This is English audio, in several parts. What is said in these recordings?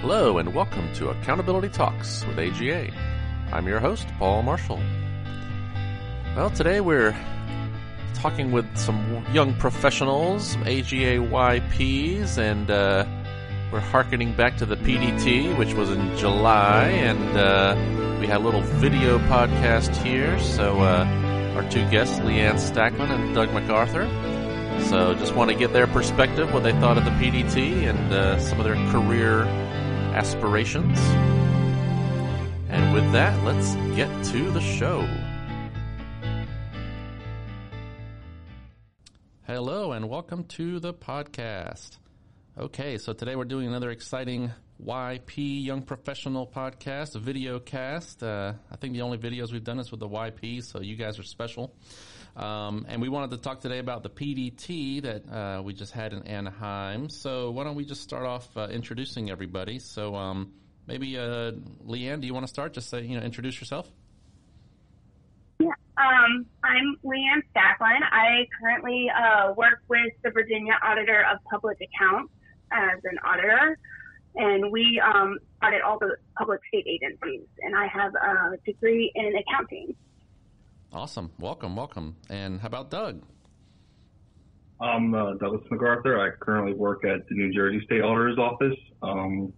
Hello, and welcome to Accountability Talks with AGA. I'm your host, Paul Marshall. Well, today we're talking with some young professionals, AGA YPs, and uh, we're harkening back to the PDT, which was in July, and uh, we had a little video podcast here. So, uh, our two guests, Leanne Stackman and Doug MacArthur. So, just want to get their perspective, what they thought of the PDT, and uh, some of their career aspirations. And with that, let's get to the show. Hello, and welcome to the podcast. Okay, so today we're doing another exciting YP Young Professional podcast, a video cast. Uh, I think the only videos we've done is with the YP, so you guys are special. Um, and we wanted to talk today about the PDT that uh, we just had in Anaheim. So why don't we just start off uh, introducing everybody? So um, maybe uh, Leanne, do you want to start? Just say you know, introduce yourself. Yeah, um, I'm Leanne Stacklin. I currently uh, work with the Virginia Auditor of Public Accounts as an auditor, and we um, audit all the public state agencies. And I have a degree in accounting. Awesome. Welcome, welcome. And how about Doug? I'm uh, Douglas MacArthur. I currently work at the New Jersey State Auditor's Office. Um,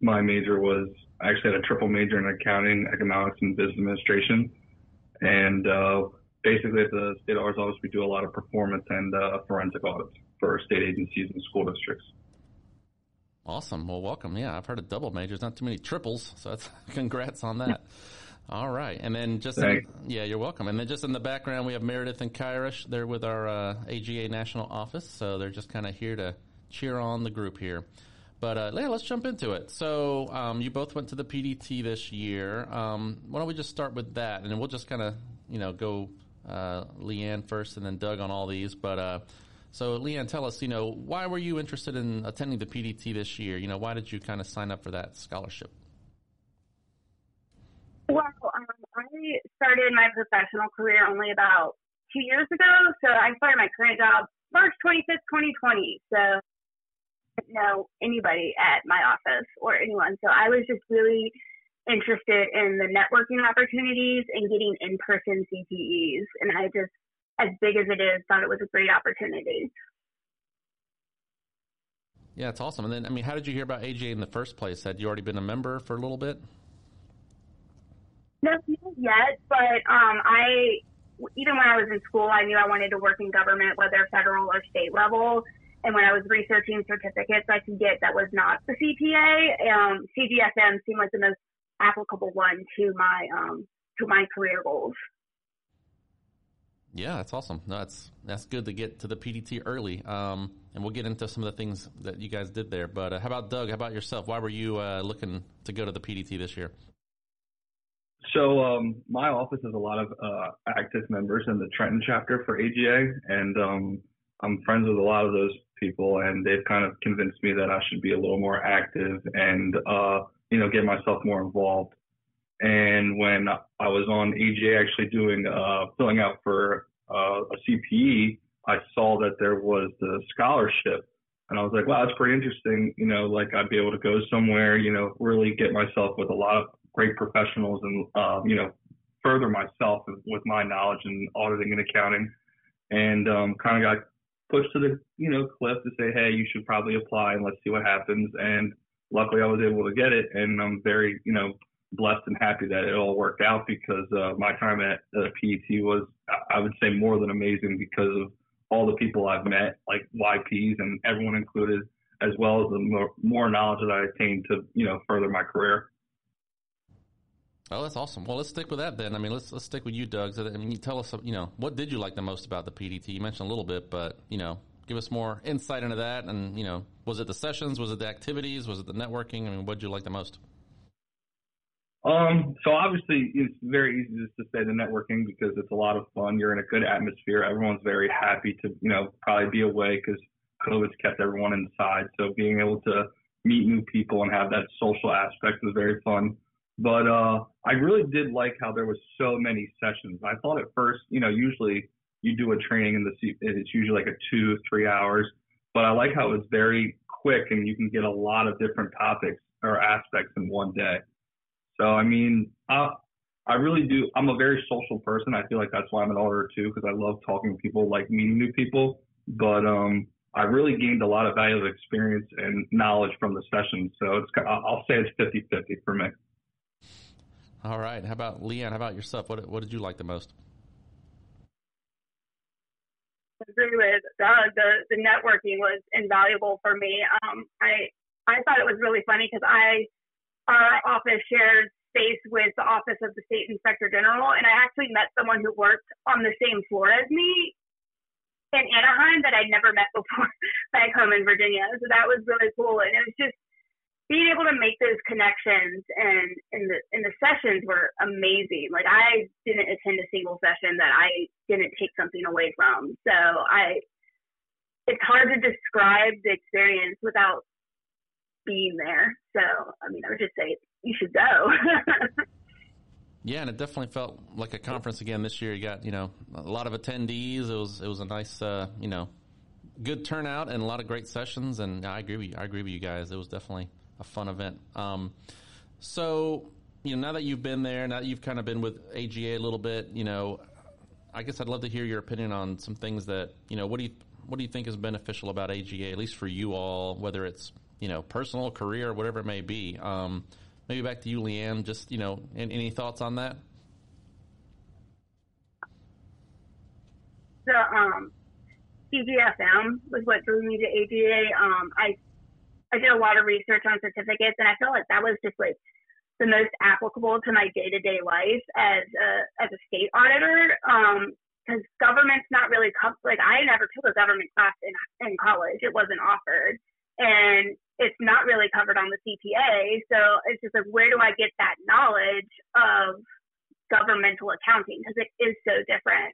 my major was I actually had a triple major in accounting, economics, and business administration. And uh, basically, at the State Auditor's Office, we do a lot of performance and uh, forensic audits for state agencies and school districts. Awesome. Well, welcome. Yeah, I've heard of double majors, not too many triples. So that's congrats on that. All right, and then just in, yeah, you're welcome. And then just in the background, we have Meredith and Kyrish. They're with our uh, AGA national office, so they're just kind of here to cheer on the group here. But uh, yeah, let's jump into it. So um, you both went to the PDT this year. Um, why don't we just start with that, and then we'll just kind of you know go uh, Leanne first, and then Doug on all these. But uh, so Leanne, tell us, you know, why were you interested in attending the PDT this year? You know, why did you kind of sign up for that scholarship? Well, um, I started my professional career only about two years ago. So I started my current job March 25th, 2020. So I didn't know anybody at my office or anyone. So I was just really interested in the networking opportunities and getting in-person CPEs. And I just, as big as it is, thought it was a great opportunity. Yeah, it's awesome. And then, I mean, how did you hear about AGA in the first place? Had you already been a member for a little bit? No, not yet, but um, I even when I was in school, I knew I wanted to work in government, whether federal or state level. And when I was researching certificates I could get that was not the CPA, um, CGFM seemed like the most applicable one to my um, to my career goals. Yeah, that's awesome. No, that's that's good to get to the PDT early. Um, and we'll get into some of the things that you guys did there. But uh, how about Doug? How about yourself? Why were you uh, looking to go to the PDT this year? So um, my office has a lot of uh, active members in the Trenton chapter for AGA, and um, I'm friends with a lot of those people, and they've kind of convinced me that I should be a little more active and uh, you know get myself more involved. And when I was on AGA actually doing uh, filling out for uh, a CPE, I saw that there was the scholarship, and I was like, wow, that's pretty interesting. You know, like I'd be able to go somewhere, you know, really get myself with a lot of great professionals and, um, you know, further myself with my knowledge in auditing and accounting and um, kind of got pushed to the, you know, cliff to say, hey, you should probably apply and let's see what happens. And luckily I was able to get it. And I'm very, you know, blessed and happy that it all worked out because uh, my time at uh, PDT was, I would say, more than amazing because of all the people I've met, like YPs and everyone included, as well as the more, more knowledge that I attained to, you know, further my career. Oh, that's awesome. Well, let's stick with that then. I mean, let's let's stick with you, Doug. So I mean, you tell us, you know, what did you like the most about the PDT? You mentioned a little bit, but you know, give us more insight into that. And you know, was it the sessions? Was it the activities? Was it the networking? I mean, what did you like the most? Um, so obviously it's very easy just to say the networking because it's a lot of fun. You're in a good atmosphere. Everyone's very happy to, you know, probably be away because COVID's kept everyone inside. So being able to meet new people and have that social aspect was very fun. But uh, I really did like how there was so many sessions. I thought at first, you know, usually you do a training in the it's usually like a two three hours, but I like how it was very quick and you can get a lot of different topics or aspects in one day. So, I mean, I, I really do. I'm a very social person. I feel like that's why I'm an auditor too, because I love talking to people, like meeting new people. But um, I really gained a lot of valuable experience and knowledge from the sessions. So it's I'll say it's 50-50 for me. All right. How about Leanne? How about yourself? What what did you like the most? Agree with Doug. The the networking was invaluable for me. Um, I I thought it was really funny because I our office shares space with the office of the state inspector general, and I actually met someone who worked on the same floor as me in Anaheim that I'd never met before back home in Virginia. So that was really cool, and it was just being able to make those connections and in the in the sessions were amazing. Like I didn't attend a single session that I didn't take something away from. So I it's hard to describe the experience without being there. So I mean I would just say you should go. yeah, and it definitely felt like a conference again this year. You got, you know, a lot of attendees. It was it was a nice uh, you know, good turnout and a lot of great sessions and I agree with you. I agree with you guys. It was definitely a fun event. Um, so, you know, now that you've been there, now that you've kind of been with AGA a little bit, you know, I guess I'd love to hear your opinion on some things that, you know, what do you, what do you think is beneficial about AGA, at least for you all, whether it's, you know, personal, career, whatever it may be. Um, maybe back to you, Leanne, just, you know, any, thoughts on that? The, um, CGFM was what drew me to AGA. Um, I I did a lot of research on certificates, and I felt like that was just like the most applicable to my day to day life as a as a state auditor. because um, government's not really co- like I never took a government class in in college; it wasn't offered, and it's not really covered on the CPA. So it's just like, where do I get that knowledge of governmental accounting? Because it is so different.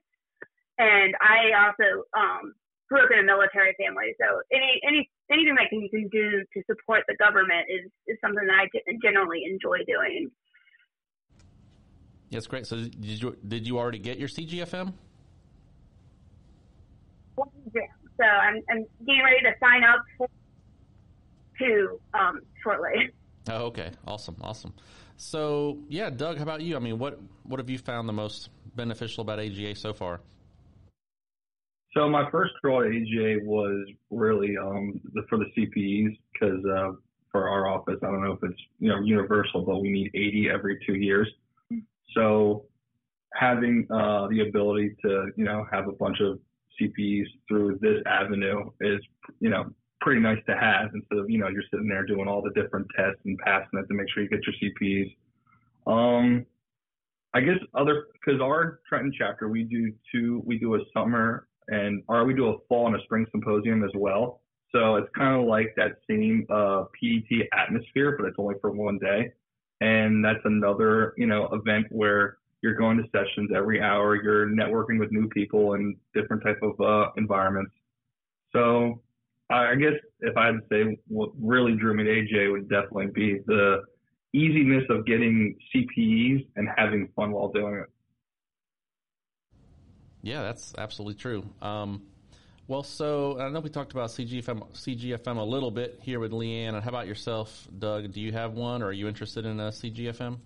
And I also um, grew up in a military family, so any any anything that you can do to support the government is is something that I generally enjoy doing. Yes, great. So did you did you already get your CGFM? So I'm I'm getting ready to sign up for to um, shortly. Oh, okay. Awesome. Awesome. So, yeah, Doug, how about you? I mean, what what have you found the most beneficial about AGA so far? So my first role at AGA was really um, the, for the CPEs because uh, for our office, I don't know if it's you know universal, but we need 80 every two years. So having uh, the ability to you know have a bunch of CPEs through this avenue is you know pretty nice to have instead of you know you're sitting there doing all the different tests and passing it to make sure you get your CPEs. Um, I guess other because our Trenton chapter we do two we do a summer and or we do a fall and a spring symposium as well. So it's kind of like that same uh, PDT atmosphere, but it's only for one day. And that's another, you know, event where you're going to sessions every hour. You're networking with new people in different type of uh, environments. So I guess if I had to say what really drew me to AGA would definitely be the easiness of getting CPEs and having fun while doing it. Yeah, that's absolutely true. Um, well, so I know we talked about CGFM, CGFM a little bit here with Leanne. And how about yourself, Doug? Do you have one, or are you interested in a CGFM?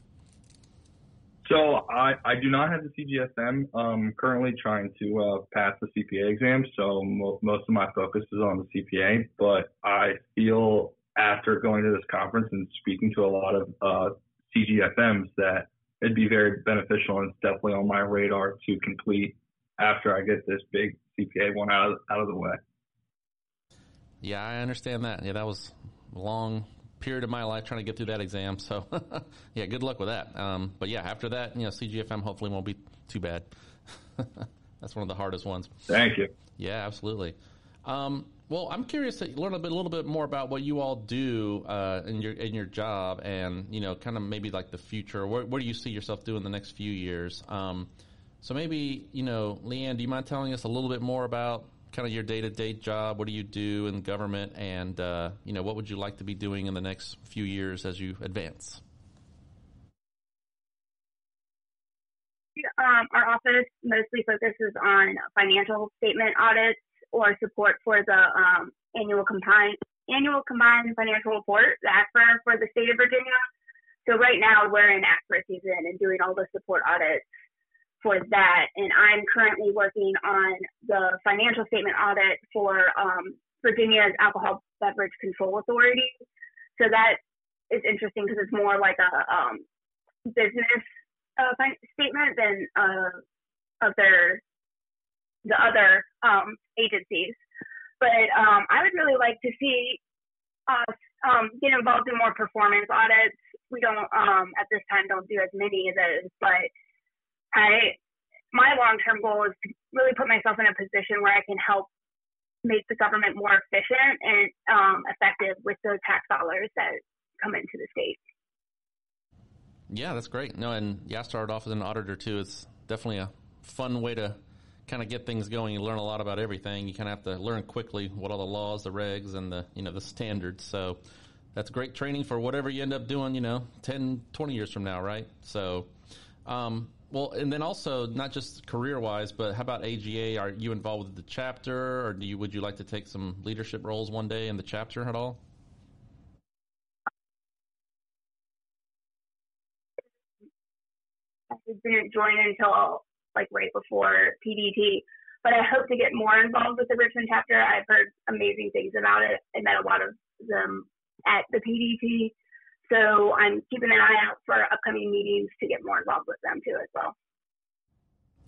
So I, I do not have the CGFM. I'm currently trying to uh, pass the CPA exam, so mo- most of my focus is on the CPA. But I feel after going to this conference and speaking to a lot of uh, CGFMs that it'd be very beneficial, and it's definitely on my radar to complete after I get this big CPA one out of, out of the way. Yeah, I understand that. Yeah, that was a long period of my life trying to get through that exam. So, yeah, good luck with that. Um, but yeah, after that, you know, CGFM hopefully won't be too bad. That's one of the hardest ones. Thank you. Yeah, absolutely. Um, well, I'm curious to learn a, bit, a little bit more about what you all do uh, in your in your job, and you know, kind of maybe like the future. Where, where do you see yourself doing the next few years? Um, so maybe, you know, Leanne, do you mind telling us a little bit more about kind of your day to day job? What do you do in government? And, uh, you know, what would you like to be doing in the next few years as you advance? Um, our office mostly focuses on financial statement audits or support for the um, annual compliance annual combined financial report, the ACFR for the state of Virginia. So right now we're in ACFR season and doing all the support audits for that. And I'm currently working on the financial statement audit for um, Virginia's Alcohol Beverage Control Authority. So that is interesting because it's more like a um, business uh, statement than uh, of their the other um, agencies. But um, I would really like to see us um, get involved in more performance audits. We don't um, at this time don't do as many of those, but I my long term goal is to really put myself in a position where I can help make the government more efficient and um, effective with the tax dollars that come into the state. Yeah, that's great. No, and yeah, I started off as an auditor too. It's definitely a fun way to kind of get things going. You learn a lot about everything. You kind of have to learn quickly what all the laws, the regs, and the you know the standards. So that's great training for whatever you end up doing. You know, 10, 20 years from now, right? So. Um, well, and then also not just career wise, but how about AGA? Are you involved with the chapter, or do you would you like to take some leadership roles one day in the chapter at all? I didn't join until like right before PDT, but I hope to get more involved with the Richmond chapter. I've heard amazing things about it. I met a lot of them at the PDT, so I'm keeping an eye out for upcoming meetings to get more involved with them too as well.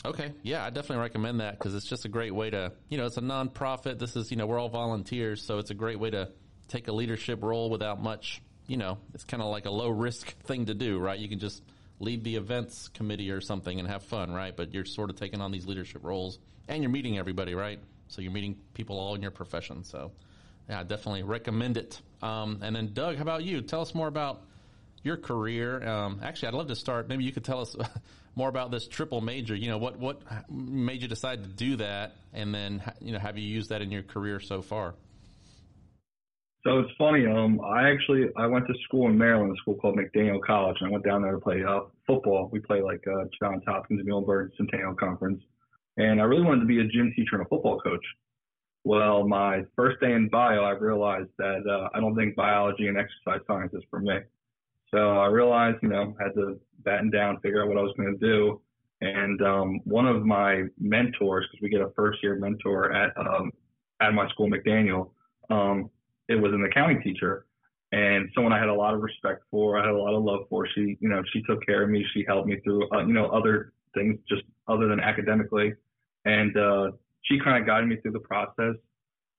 Okay, yeah, I definitely recommend that because it's just a great way to, you know, it's a nonprofit. This is, you know, we're all volunteers, so it's a great way to take a leadership role without much, you know, it's kind of like a low risk thing to do, right? You can just lead the events committee or something and have fun, right? But you're sort of taking on these leadership roles and you're meeting everybody, right? So you're meeting people all in your profession. So yeah, I definitely recommend it. Um, and then Doug, how about you? Tell us more about your career. Um, actually, I'd love to start. Maybe you could tell us more about this triple major. You know, what what made you decide to do that, and then you know, have you used that in your career so far? So it's funny. Um, I actually I went to school in Maryland, a school called McDaniel College, and I went down there to play uh, football. We play like uh, Johns Hopkins, Muhlenberg, Centennial Conference, and I really wanted to be a gym teacher and a football coach. Well, my first day in bio, I realized that uh, I don't think biology and exercise science is for me. So I realized, you know, had to batten down, figure out what I was going to do. And um, one of my mentors, because we get a first year mentor at um, at my school, McDaniel, um, it was an accounting teacher, and someone I had a lot of respect for. I had a lot of love for. She, you know, she took care of me. She helped me through, uh, you know, other things just other than academically, and uh, she kind of guided me through the process.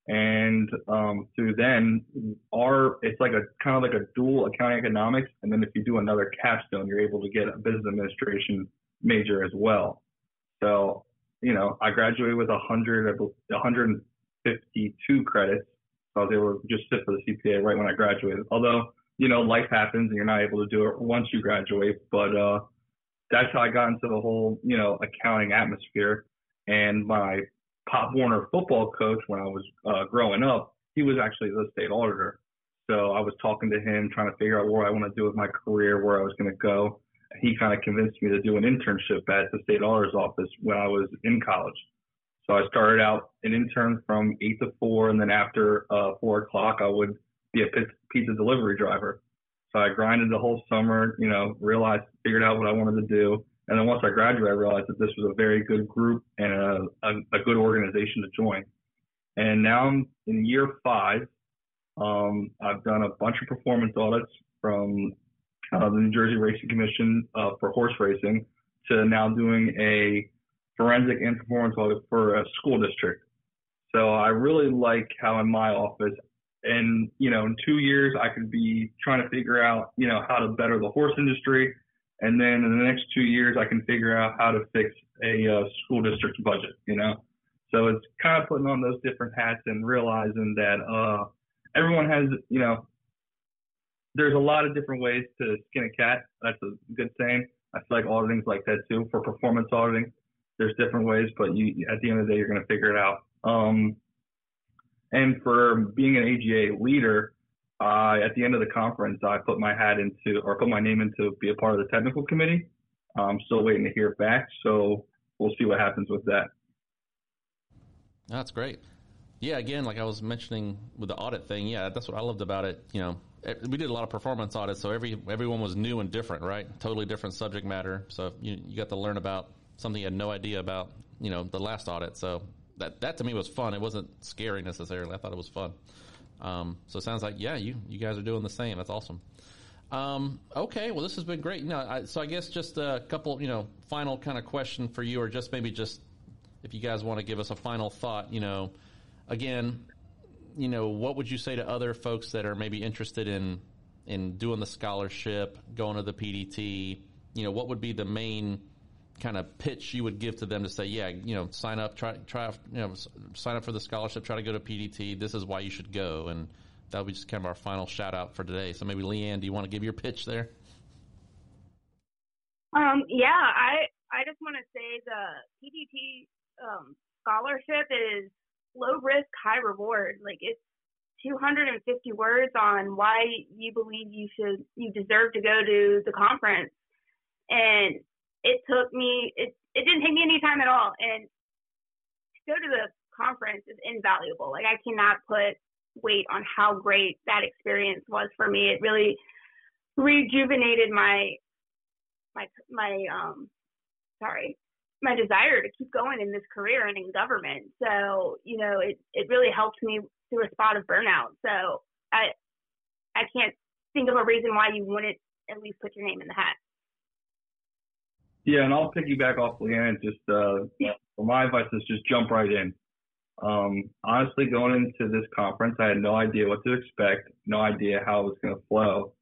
And um, through then, our it's like a kind of like a dual accounting economics, and then if you do another capstone, you're able to get a business administration major as well. So, you know, I graduated with 100, 152 credits. So I was able to just sit for the CPA right when I graduated. Although, you know, life happens and you're not able to do it once you graduate. But uh, that's how I got into the whole, you know, accounting atmosphere. And my Pop Warner football coach when I was uh, growing up, he was actually the state auditor. So I was talking to him, trying to figure out what I want to do with my career, where I was going to go. He kind of convinced me to do an internship at the state auditor's office when I was in college. So I started out an intern from eight to four, and then after uh, four o'clock, I would be a pizza delivery driver. So I grinded the whole summer, you know, realized, figured out what I wanted to do. And then once I graduated, I realized that this was a very good group and a, a, a good organization to join. And now I'm in year five. Um, I've done a bunch of performance audits from uh, the New Jersey Racing Commission uh, for horse racing to now doing a forensic and performance audit for a school district. So I really like how in my office, and you know, in two years I could be trying to figure out, you know, how to better the horse industry and then in the next two years I can figure out how to fix a uh, school district's budget. You know, so it's kind of putting on those different hats and realizing that uh, everyone has, you know, there's a lot of different ways to skin a cat. That's a good saying. I feel like auditing's like that too. For performance auditing, there's different ways, but you at the end of the day you're going to figure it out. Um, and for being an AGA leader, at the end of the conference, I put my hat into or put my name into be a part of the technical committee. I'm still waiting to hear back, so we'll see what happens with that. That's great. yeah, again, like I was mentioning with the audit thing, yeah, that's what I loved about it. You know, we did a lot of performance audits, so every everyone was new and different, right? Totally different subject matter. So you you got to learn about something you had no idea about, you know, the last audit. So that that to me was fun. It wasn't scary necessarily. I thought it was fun. Um, so it sounds like yeah, you you guys are doing the same. That's awesome. Um, okay, well this has been great. You know, I, so I guess just a couple, you know, final kind of question for you, or just maybe just if you guys want to give us a final thought, you know, again, you know, what would you say to other folks that are maybe interested in in doing the scholarship, going to the PDT? You know, what would be the main kind of pitch you would give to them to say, yeah, you know, sign up, try, try, you know, sign up for the scholarship, try to go to PDT. This is why you should go, and that'll be just kind of our final shout out for today. So maybe Leanne, do you want to give your pitch there? Um, yeah, I I just want to say the PDT um, scholarship is low risk, high reward. Like it's 250 words on why you believe you should, you deserve to go to the conference. And it took me, it, it didn't take me any time at all. And to go to the conference is invaluable. Like I cannot put weight on how great that experience was for me. It really rejuvenated my, my, my, um, sorry, my desire to keep going in this career and in government. So, you know, it, it really helped me through a spot of burnout. So I I can't think of a reason why you wouldn't at least put your name in the hat. Yeah, and I'll piggyback off Leanne. Just uh, yeah. my advice is just jump right in. Um, honestly, going into this conference, I had no idea what to expect, no idea how it was going to flow.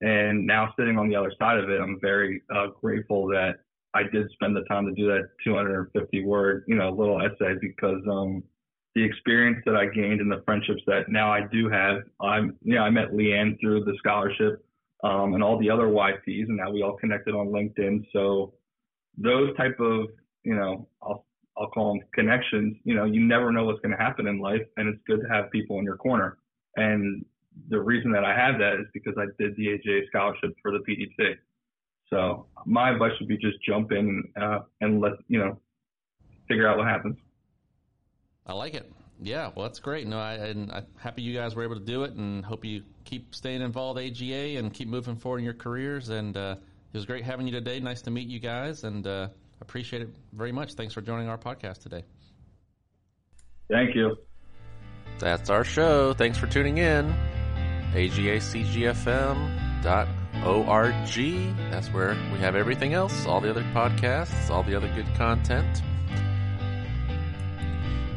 And now sitting on the other side of it, I'm very uh, grateful that I did spend the time to do that 250 word, you know, little essay because um, the experience that I gained and the friendships that now I do have, I'm, you know, I met Leanne through the scholarship um, and all the other YPs, and now we all connected on LinkedIn. So those type of, you know, I'll I'll call them connections. You know, you never know what's going to happen in life, and it's good to have people in your corner. And the reason that I have that is because I did the AGA scholarship for the PDT. So my advice would be just jump in uh, and let you know figure out what happens. I like it. Yeah, well, that's great. No, I, and I'm happy you guys were able to do it, and hope you keep staying involved AGA and keep moving forward in your careers. And uh, it was great having you today. Nice to meet you guys, and uh, appreciate it very much. Thanks for joining our podcast today. Thank you. That's our show. Thanks for tuning in. AGACGFM org. That's where we have everything else, all the other podcasts, all the other good content.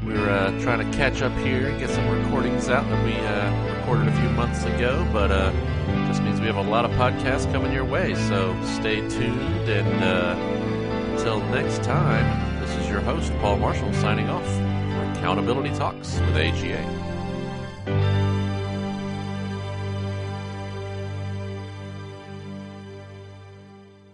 We're uh, trying to catch up here and get some recordings out that we uh, recorded a few months ago, but uh, just means we have a lot of podcasts coming your way. So stay tuned, and uh, until next time, this is your host Paul Marshall signing off for Accountability Talks with AGA.